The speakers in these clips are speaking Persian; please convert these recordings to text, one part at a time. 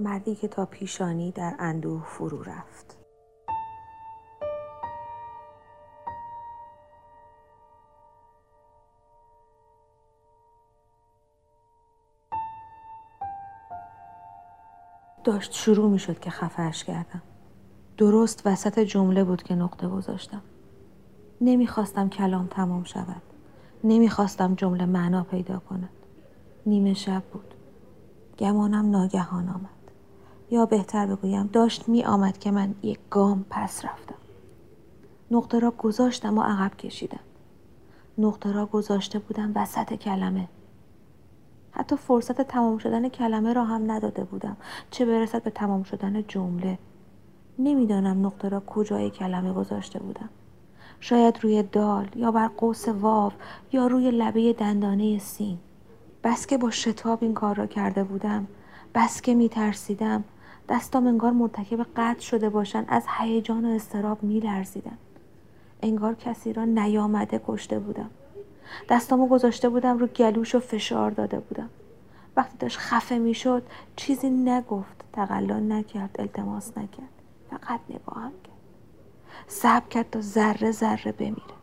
مردی که تا پیشانی در اندوه فرو رفت. داشت شروع می شد که خفهش کردم. درست وسط جمله بود که نقطه گذاشتم. نمی‌خواستم کلام تمام شود. نمی‌خواستم جمله معنا پیدا کند. نیمه شب بود. گمانم ناگهان آمد. یا بهتر بگویم داشت می آمد که من یک گام پس رفتم. نقطه را گذاشتم و عقب کشیدم. نقطه را گذاشته بودم وسط کلمه. حتی فرصت تمام شدن کلمه را هم نداده بودم. چه برسد به تمام شدن جمله؟ نمی‌دانم نقطه را کجای کلمه گذاشته بودم. شاید روی دال یا بر قوس واو یا روی لبه دندانه سین. بس که با شتاب این کار را کرده بودم. بس که می ترسیدم دستام انگار مرتکب قطع شده باشن از هیجان و استراب می لرزیدن. انگار کسی را نیامده کشته بودم. دستامو گذاشته بودم رو گلوش و فشار داده بودم. وقتی داشت خفه می‌شد چیزی نگفت تقلا نکرد التماس نکرد فقط نگاهم کرد. صبر کرد تا ذره ذره بمیره.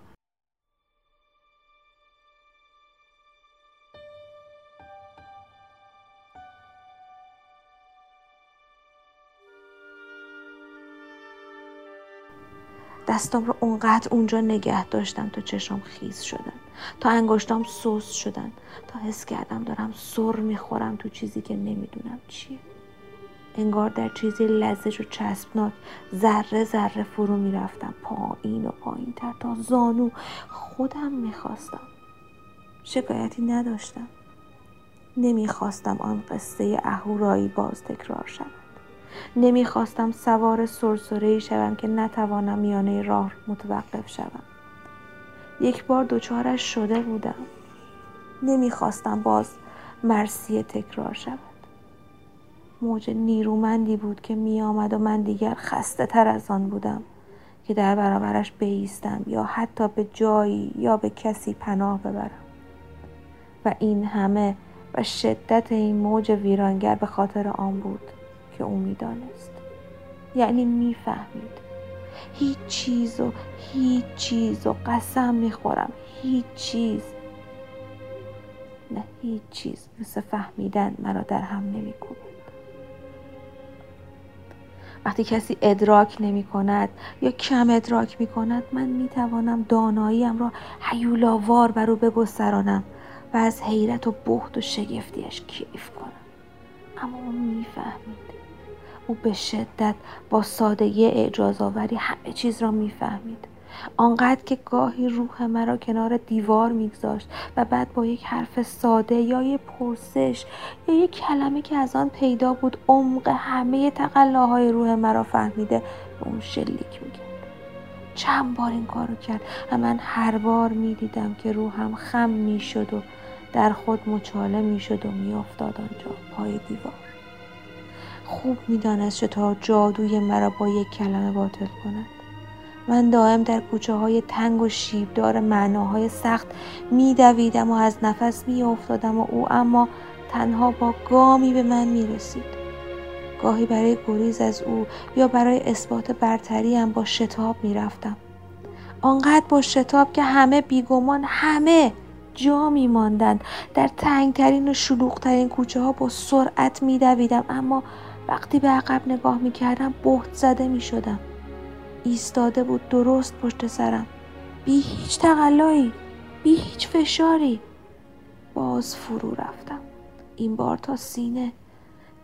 دستم رو اونقدر اونجا نگه داشتم تا چشم خیز شدن. تا انگشتام سوس شدن. تا حس کردم دارم سر می‌خورم تو چیزی که نمی‌دونم چیه. انگار در چیزی لزج و چسبناک ذره ذره فرو می‌رفتم. پایین و پایین تر تا زانو خودم می‌خواستم. شکایتی نداشتم. نمی‌خواستم آن قصه اهورایی باز تکرار شد نمی‌خواستم سوار سرسره شوم که نتوانم میانه راه متوقف شوم. یک بار دوچارش شده بودم. نمی‌خواستم باز مرسیه تکرار شود. موج نیرومندی بود که میآمد و من دیگر خسته تر از آن بودم که در برابرش بیستم یا حتی به جایی یا به کسی پناه ببرم. و این همه و شدت این موج ویرانگر به خاطر آن بود که او می‌دانست. یعنی می‌فهمید. هیچ چیز و هیچ چیز و قسم می‌خورم. هیچ چیز. نه هیچ چیز. مثل فهمیدن مرا در هم نمی‌کند وقتی کسی ادراک نمی کند یا کم ادراک می کند من می توانم داناییم را حیولاوار بر او بگسترانم و از حیرت و بخت و شگفتیش کیف کنم. اما او می‌فهمید. او به شدت با سادگی اعجاز آوری همه چیز را می‌فهمید. آنقدر که گاهی روح مرا کنار دیوار میگذاشت و بعد با یک حرف ساده یا یک پرسش یا یک کلمه که از آن پیدا بود عمق همه تقلاهای روح مرا فهمیده به اون شلیک می‌کرد. چند بار این کارو کرد و من هر بار می‌دیدم که روحم خم می‌شد و در خود مچاله می‌شد و میافتاد آنجا پای دیوار. خوب می‌دانست چطور جادوی مرا با یک کلمه باطل کند. من دائم در کوچه های تنگ و شیبدار معناهای سخت میدویدم و از نفس میافتادم و او اما تنها با گامی به من می‌رسید. گاهی برای گریز از او یا برای اثبات برتریم با شتاب می‌رفتم. آنقدر با شتاب که همه بیگمان همه جا می ماندند در تنگترین و شلوغترین کوچه ها با سرعت می دویدم اما وقتی به عقب نگاه می کردم بهت زده می شدم ایستاده بود درست پشت سرم. بی هیچ تقلایی بی هیچ فشاری. باز فرو رفتم. این بار تا سینه.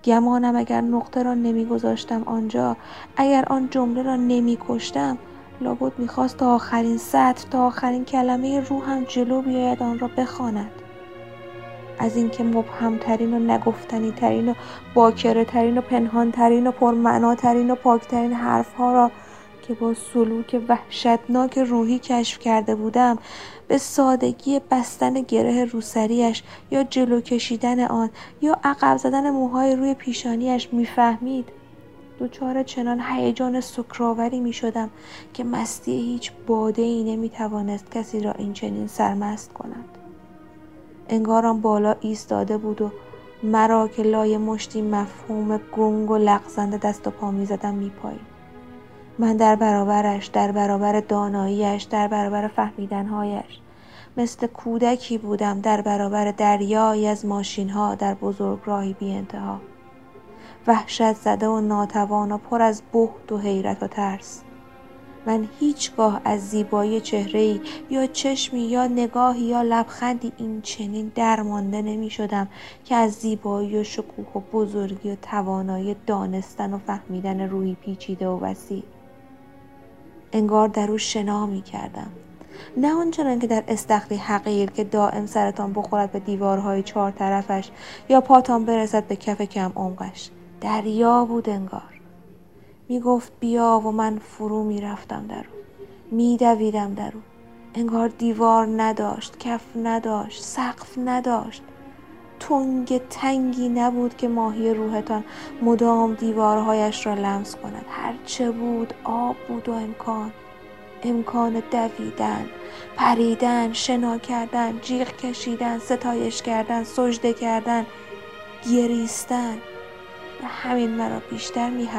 گمانم اگر نقطه را نمیگذاشتم آنجا اگر آن جمله را نمیکشتم لابد می‌خواست تا آخرین سطر تا آخرین کلمه روحم جلو بیاید آن را بخواند. از اینکه مبهمترین و نگفتنی ترین و باکره ترین و پنهان ترین و پرمعناترین و پاکترین حرف ها را که با سلوک وحشتناک روحی کشف کرده بودم به سادگی بستن گره روسریش یا جلو کشیدن آن یا عقب زدن موهای روی پیشانیش می‌فهمید. دچار چنان هیجان سکراوری می شدم که مستی هیچ باده ای نمی توانست کسی را این چنین سرمست کند. انگارم بالا ایستاده بود و مرا که لای مشتی مفهوم گنگ و لغزنده دست و پا می زدم می من در برابرش در برابر داناییش در برابر فهمیدنهایش. مثل کودکی بودم در برابر دریایی از ماشین ها در راهی بی انتها وحشت زده و ناتوان و پر از بهت و حیرت و ترس. من هیچگاه از زیبایی چهره یا چشمی یا نگاهی یا لبخندی این چنین درمانده نمی شدم که از زیبایی و شکوه و بزرگی و توانایی دانستن و فهمیدن روی پیچیده و وسیع. انگار در او شنا می کردم نه آنچنان که در استخری حقیر که دائم سرتان بخورد به دیوارهای چهار طرفش یا پاتان برسد به کف کم عمقش. دریا بود انگار. می گفت بیا و من فرو می رفتم در او می دویدم در او انگار دیوار نداشت کف نداشت سقف نداشت. تنگ تنگی نبود که ماهی روحتان مدام دیوارهایش را لمس کند. هرچه بود آب بود و امکان. امکان دویدن پریدن شنا کردن جیغ کشیدن ستایش کردن سجده کردن گریستن. و همین مرا بیشتر می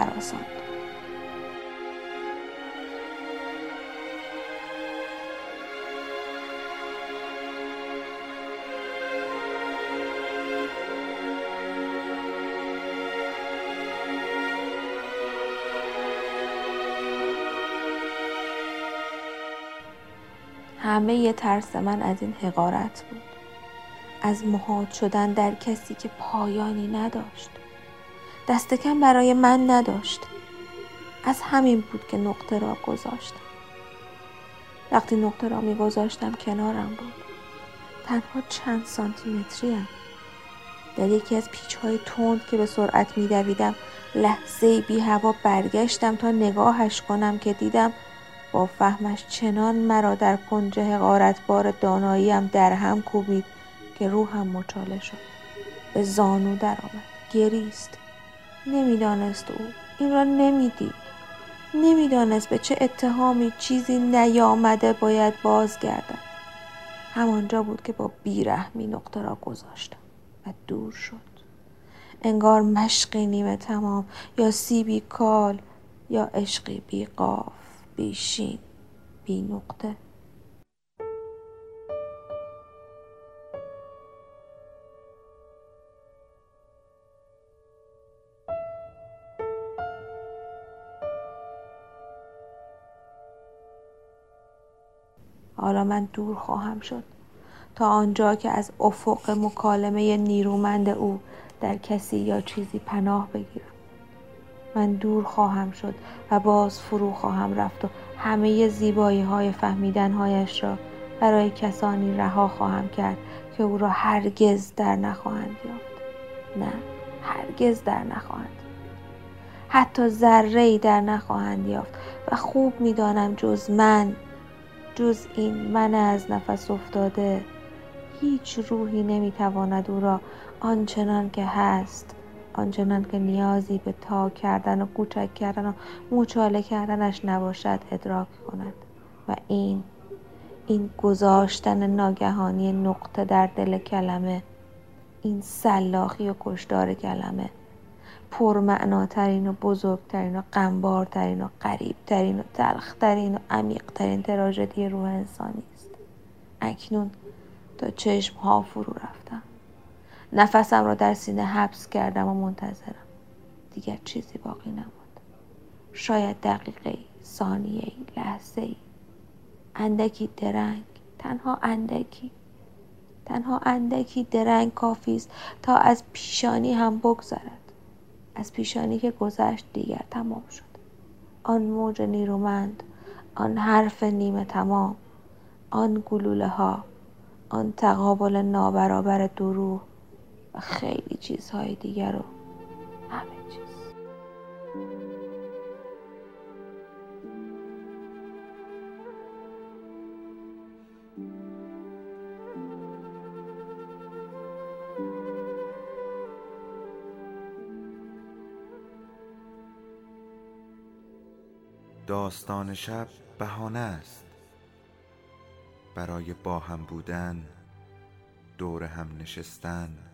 همه ترس من از این حقارت بود. از مهاد شدن در کسی که پایانی نداشت. دست کم برای من نداشت. از همین بود که نقطه را گذاشتم. وقتی نقطه را میگذاشتم کنارم بود. تنها چند سانتی هم. در یکی از پیچ های تند که به سرعت میدویدم لحظه بی هوا برگشتم تا نگاهش کنم که دیدم با فهمش چنان مرا در کنج حقارتبار داناییم در هم کوبید که روحم مچاله شد. به زانو درآمد گریست. نمی‌دانست او. این را نمی‌دید. نمی‌دانست به چه اتهامی چیزی نیامده باید بازگردد. همانجا بود که با بیرحمی نقطه را گذاشتم و دور شد. انگار مشقی نیمه تمام یا سیبی کال یا عشقی بی قاف بیشین بی نقطه. حالا من دور خواهم شد. تا آنجا که از افق مکالمه نیرومند او در کسی یا چیزی پناه بگیرم. من دور خواهم شد و باز فرو خواهم رفت و همه زیبایی های فهمیدن هایش را برای کسانی رها خواهم کرد که او را هرگز در نخواهند یافت. نه هرگز در نخواهند. حتی ذره در نخواهند یافت و خوب می‌دانم جز من جز این من از نفس افتاده هیچ روحی نمی‌تواند او را آنچنان که هست آنچنان که نیازی به تا کردن و کوچک کردن و مچاله کردنش نباشد ادراک کند. و این این گذاشتن ناگهانی نقطه در دل کلمه این سلاخی و کشدار کلمه پرمعناترین و بزرگترین و غمبارترین و قریبترین و تلخترین و عمیقترین تراژدی روح انسانی است. اکنون تا چشم ها فرو رفتم. نفسم را در سینه حبس کردم و منتظرم. دیگر چیزی باقی نماند. شاید دقیقه ثانیه لحظه ای اندکی درنگ تنها اندکی. تنها اندکی درنگ کافی است تا از پیشانی هم بگذرد. از پیشانی که گذشت دیگر تمام شد. آن موج نیرومند آن حرف نیمه تمام آن گلوله ها آن تقابل نابرابر دروح و خیلی چیزهای دیگر و همه چیز. داستان شب بهانه است. برای با هم بودن دور هم نشستن.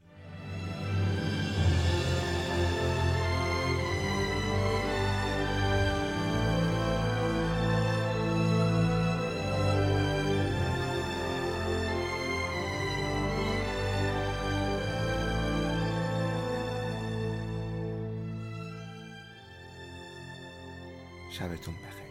شبتون بخیر.